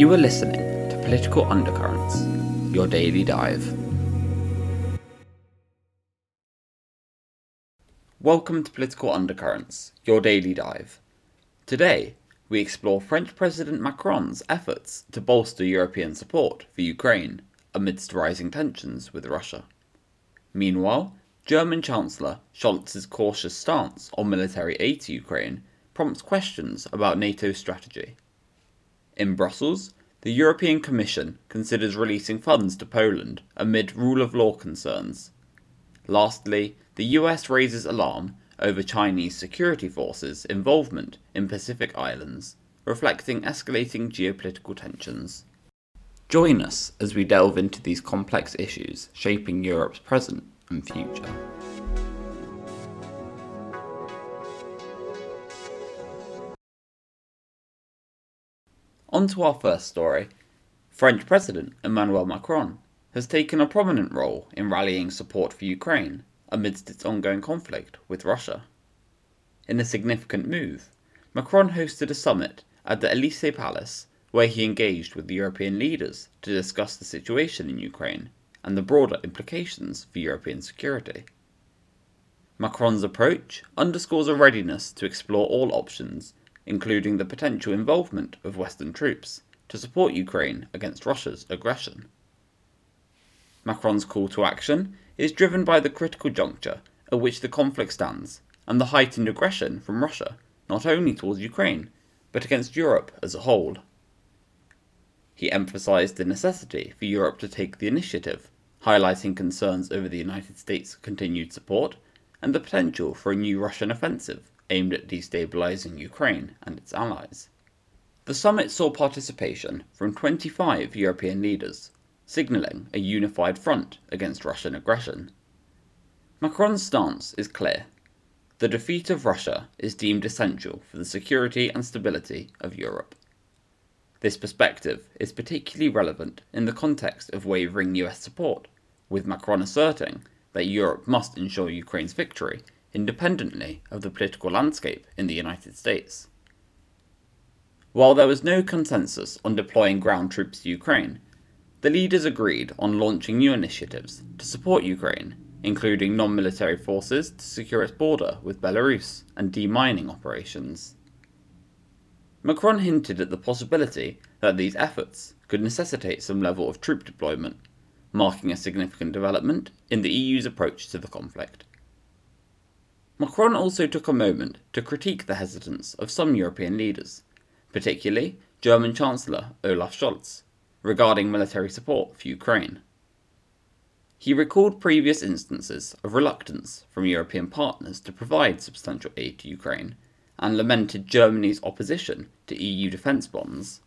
You are listening to Political Undercurrents, your daily dive. Welcome to Political Undercurrents, your daily dive. Today, we explore French President Macron's efforts to bolster European support for Ukraine amidst rising tensions with Russia. Meanwhile, German Chancellor Scholz's cautious stance on military aid to Ukraine prompts questions about NATO's strategy. In Brussels, the European Commission considers releasing funds to Poland amid rule of law concerns. Lastly, the US raises alarm over Chinese security forces' involvement in Pacific Islands, reflecting escalating geopolitical tensions. Join us as we delve into these complex issues shaping Europe's present and future. On to our first story. French President Emmanuel Macron has taken a prominent role in rallying support for Ukraine amidst its ongoing conflict with Russia. In a significant move, Macron hosted a summit at the Elysee Palace where he engaged with the European leaders to discuss the situation in Ukraine and the broader implications for European security. Macron's approach underscores a readiness to explore all options including the potential involvement of Western troops to support Ukraine against Russia's aggression. Macron's call to action is driven by the critical juncture at which the conflict stands and the heightened aggression from Russia, not only towards Ukraine, but against Europe as a whole. He emphasized the necessity for Europe to take the initiative, highlighting concerns over the United States' continued support and the potential for a new Russian offensive aimed at destabilizing Ukraine and its allies. The summit saw participation from 25 European leaders, signalling a unified front against Russian aggression. Macron's stance is clear. The defeat of Russia is deemed essential for the security and stability of Europe. This perspective is particularly relevant in the context of wavering US support, with Macron asserting that Europe must ensure Ukraine's victory independently of the political landscape in the United States. While there was no consensus on deploying ground troops to Ukraine, the leaders agreed on launching new initiatives to support Ukraine, including non military forces to secure its border with Belarus and demining operations. Macron hinted at the possibility that these efforts could necessitate some level of troop deployment, marking a significant development in the EU's approach to the conflict. Macron also took a moment to critique the hesitance of some European leaders, particularly German Chancellor Olaf Scholz, regarding military support for Ukraine. He recalled previous instances of reluctance from European partners to provide substantial aid to Ukraine and lamented Germany's opposition to EU defence bonds.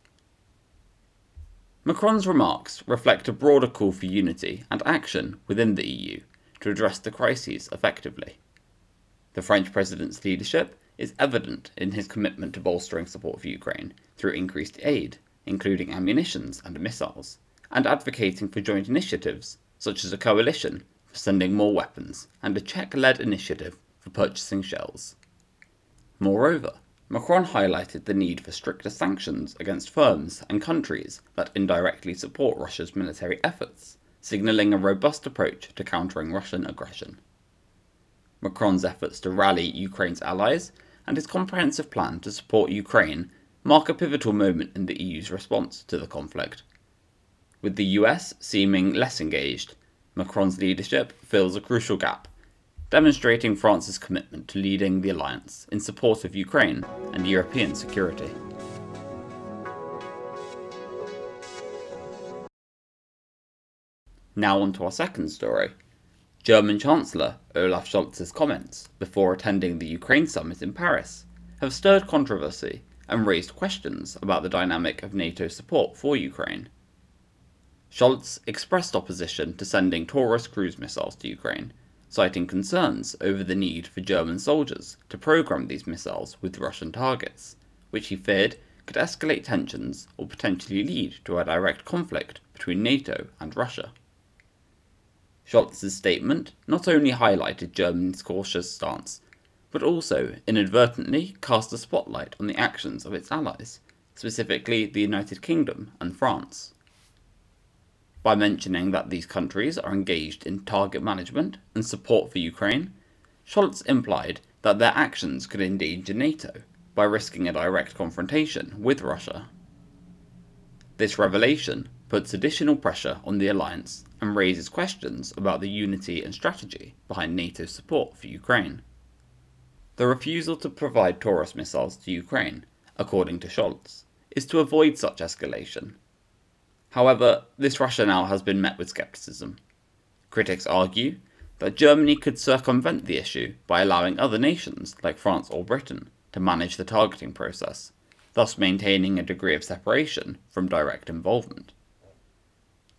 Macron's remarks reflect a broader call for unity and action within the EU to address the crises effectively. The French president's leadership is evident in his commitment to bolstering support for Ukraine through increased aid, including ammunitions and missiles, and advocating for joint initiatives such as a coalition for sending more weapons and a Czech led initiative for purchasing shells. Moreover, Macron highlighted the need for stricter sanctions against firms and countries that indirectly support Russia's military efforts, signalling a robust approach to countering Russian aggression. Macron's efforts to rally Ukraine's allies and his comprehensive plan to support Ukraine mark a pivotal moment in the EU's response to the conflict. With the US seeming less engaged, Macron's leadership fills a crucial gap, demonstrating France's commitment to leading the alliance in support of Ukraine and European security. Now, on to our second story German Chancellor Olaf Scholz's comments before attending the Ukraine summit in Paris have stirred controversy and raised questions about the dynamic of NATO support for Ukraine. Scholz expressed opposition to sending Taurus cruise missiles to Ukraine, citing concerns over the need for German soldiers to program these missiles with Russian targets, which he feared could escalate tensions or potentially lead to a direct conflict between NATO and Russia. Scholz's statement not only highlighted Germany's cautious stance, but also inadvertently cast a spotlight on the actions of its allies, specifically the United Kingdom and France. By mentioning that these countries are engaged in target management and support for Ukraine, Scholz implied that their actions could endanger NATO by risking a direct confrontation with Russia. This revelation puts additional pressure on the alliance and raises questions about the unity and strategy behind NATO's support for Ukraine. The refusal to provide Taurus missiles to Ukraine, according to Scholz, is to avoid such escalation. However, this rationale has been met with skepticism. Critics argue that Germany could circumvent the issue by allowing other nations, like France or Britain, to manage the targeting process, thus maintaining a degree of separation from direct involvement.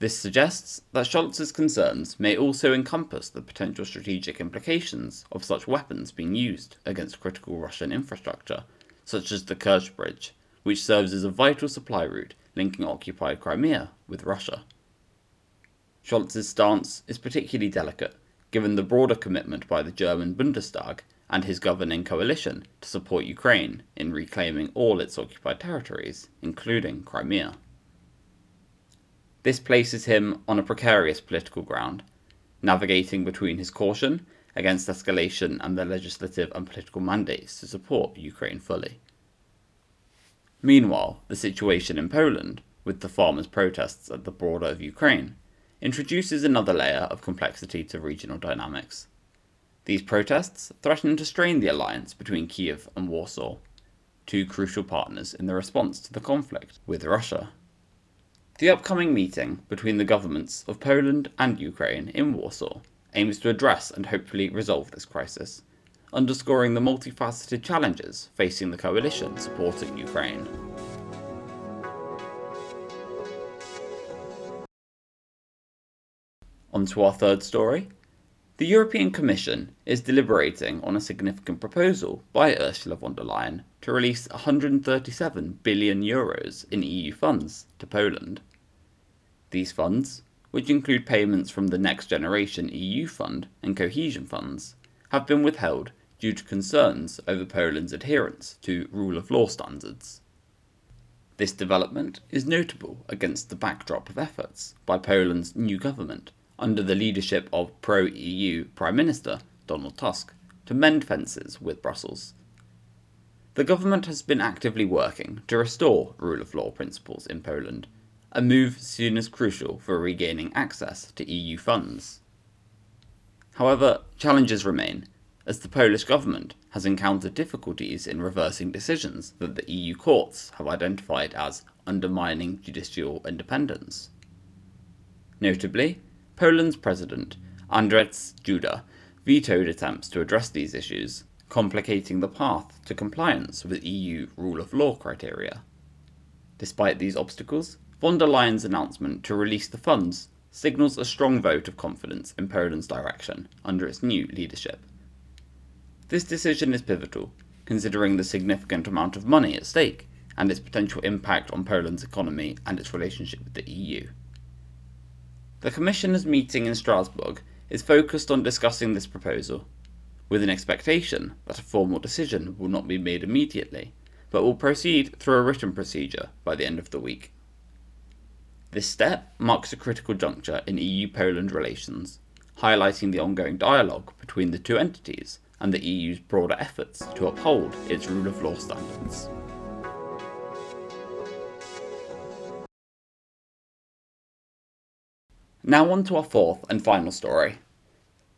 This suggests that Scholz's concerns may also encompass the potential strategic implications of such weapons being used against critical Russian infrastructure, such as the Kerch Bridge, which serves as a vital supply route linking occupied Crimea with Russia. Scholz's stance is particularly delicate, given the broader commitment by the German Bundestag and his governing coalition to support Ukraine in reclaiming all its occupied territories, including Crimea. This places him on a precarious political ground, navigating between his caution against escalation and the legislative and political mandates to support Ukraine fully. Meanwhile, the situation in Poland, with the farmers' protests at the border of Ukraine, introduces another layer of complexity to regional dynamics. These protests threaten to strain the alliance between Kiev and Warsaw, two crucial partners in the response to the conflict with Russia. The upcoming meeting between the governments of Poland and Ukraine in Warsaw aims to address and hopefully resolve this crisis, underscoring the multifaceted challenges facing the coalition supporting Ukraine. On to our third story the European Commission is deliberating on a significant proposal by Ursula von der Leyen to release 137 billion euros in EU funds to Poland. These funds, which include payments from the Next Generation EU Fund and cohesion funds, have been withheld due to concerns over Poland's adherence to rule of law standards. This development is notable against the backdrop of efforts by Poland's new government under the leadership of pro EU Prime Minister Donald Tusk to mend fences with Brussels. The government has been actively working to restore rule of law principles in Poland, a move seen as crucial for regaining access to EU funds. However, challenges remain, as the Polish government has encountered difficulties in reversing decisions that the EU courts have identified as undermining judicial independence. Notably, Poland's president, Andrzej Duda, vetoed attempts to address these issues, complicating the path to compliance with EU rule of law criteria. Despite these obstacles, von der Leyen's announcement to release the funds signals a strong vote of confidence in Poland's direction under its new leadership. This decision is pivotal, considering the significant amount of money at stake and its potential impact on Poland's economy and its relationship with the EU. The Commissioners' meeting in Strasbourg is focused on discussing this proposal, with an expectation that a formal decision will not be made immediately, but will proceed through a written procedure by the end of the week. This step marks a critical juncture in EU Poland relations, highlighting the ongoing dialogue between the two entities and the EU's broader efforts to uphold its rule of law standards. Now, on to our fourth and final story.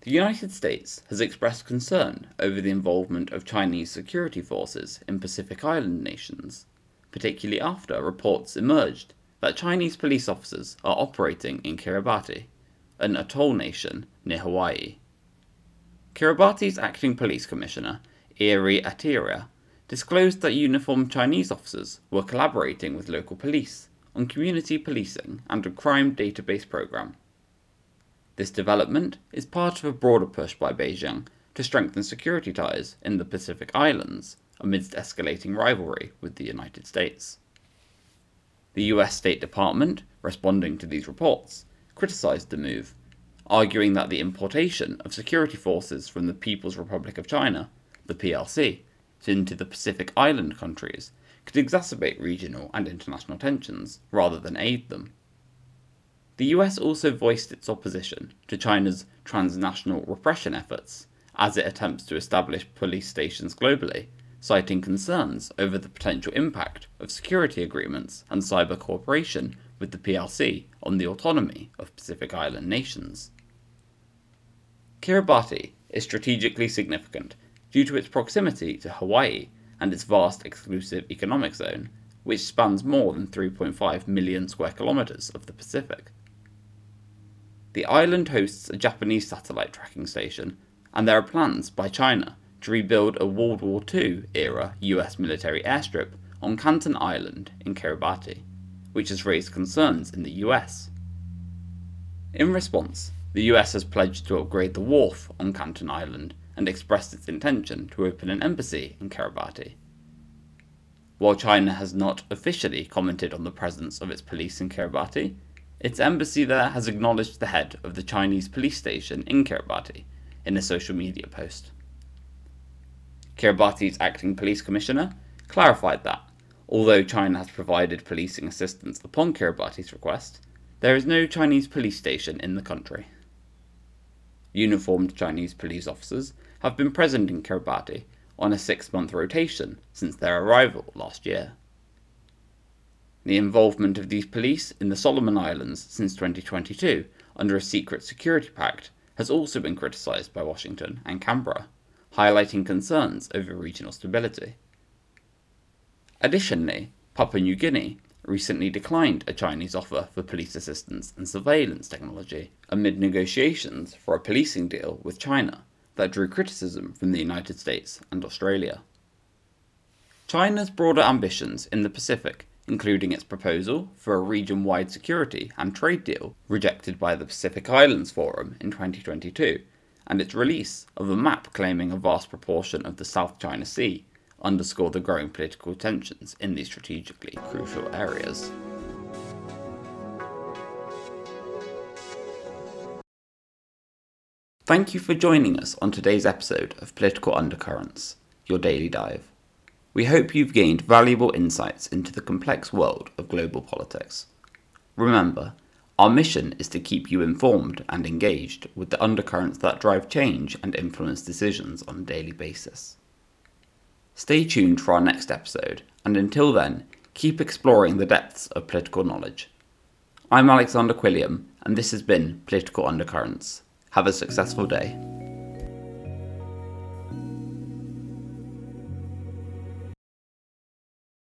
The United States has expressed concern over the involvement of Chinese security forces in Pacific Island nations, particularly after reports emerged that Chinese police officers are operating in Kiribati, an atoll nation near Hawaii. Kiribati's acting police commissioner, Eri Atira, disclosed that uniformed Chinese officers were collaborating with local police on community policing and a crime database program. This development is part of a broader push by Beijing to strengthen security ties in the Pacific Islands amidst escalating rivalry with the United States. The US State Department, responding to these reports, criticized the move, arguing that the importation of security forces from the People's Republic of China, the PRC, into the Pacific Island countries could exacerbate regional and international tensions rather than aid them. The US also voiced its opposition to China's transnational repression efforts as it attempts to establish police stations globally, citing concerns over the potential impact of security agreements and cyber cooperation with the PRC on the autonomy of Pacific Island nations. Kiribati is strategically significant due to its proximity to Hawaii and its vast exclusive economic zone, which spans more than 3.5 million square kilometres of the Pacific. The island hosts a Japanese satellite tracking station, and there are plans by China to rebuild a World War II era US military airstrip on Canton Island in Kiribati, which has raised concerns in the US. In response, the US has pledged to upgrade the wharf on Canton Island and expressed its intention to open an embassy in Kiribati. While China has not officially commented on the presence of its police in Kiribati, its embassy there has acknowledged the head of the Chinese police station in Kiribati in a social media post. Kiribati's acting police commissioner clarified that, although China has provided policing assistance upon Kiribati's request, there is no Chinese police station in the country. Uniformed Chinese police officers have been present in Kiribati on a six month rotation since their arrival last year. The involvement of these police in the Solomon Islands since 2022 under a secret security pact has also been criticised by Washington and Canberra, highlighting concerns over regional stability. Additionally, Papua New Guinea recently declined a Chinese offer for police assistance and surveillance technology amid negotiations for a policing deal with China that drew criticism from the United States and Australia. China's broader ambitions in the Pacific, including its proposal for a region wide security and trade deal rejected by the Pacific Islands Forum in 2022, and its release of a map claiming a vast proportion of the South China Sea, underscore the growing political tensions in these strategically crucial areas. Thank you for joining us on today's episode of Political Undercurrents, your daily dive. We hope you've gained valuable insights into the complex world of global politics. Remember, our mission is to keep you informed and engaged with the undercurrents that drive change and influence decisions on a daily basis. Stay tuned for our next episode, and until then, keep exploring the depths of political knowledge. I'm Alexander Quilliam, and this has been Political Undercurrents. Have a successful day.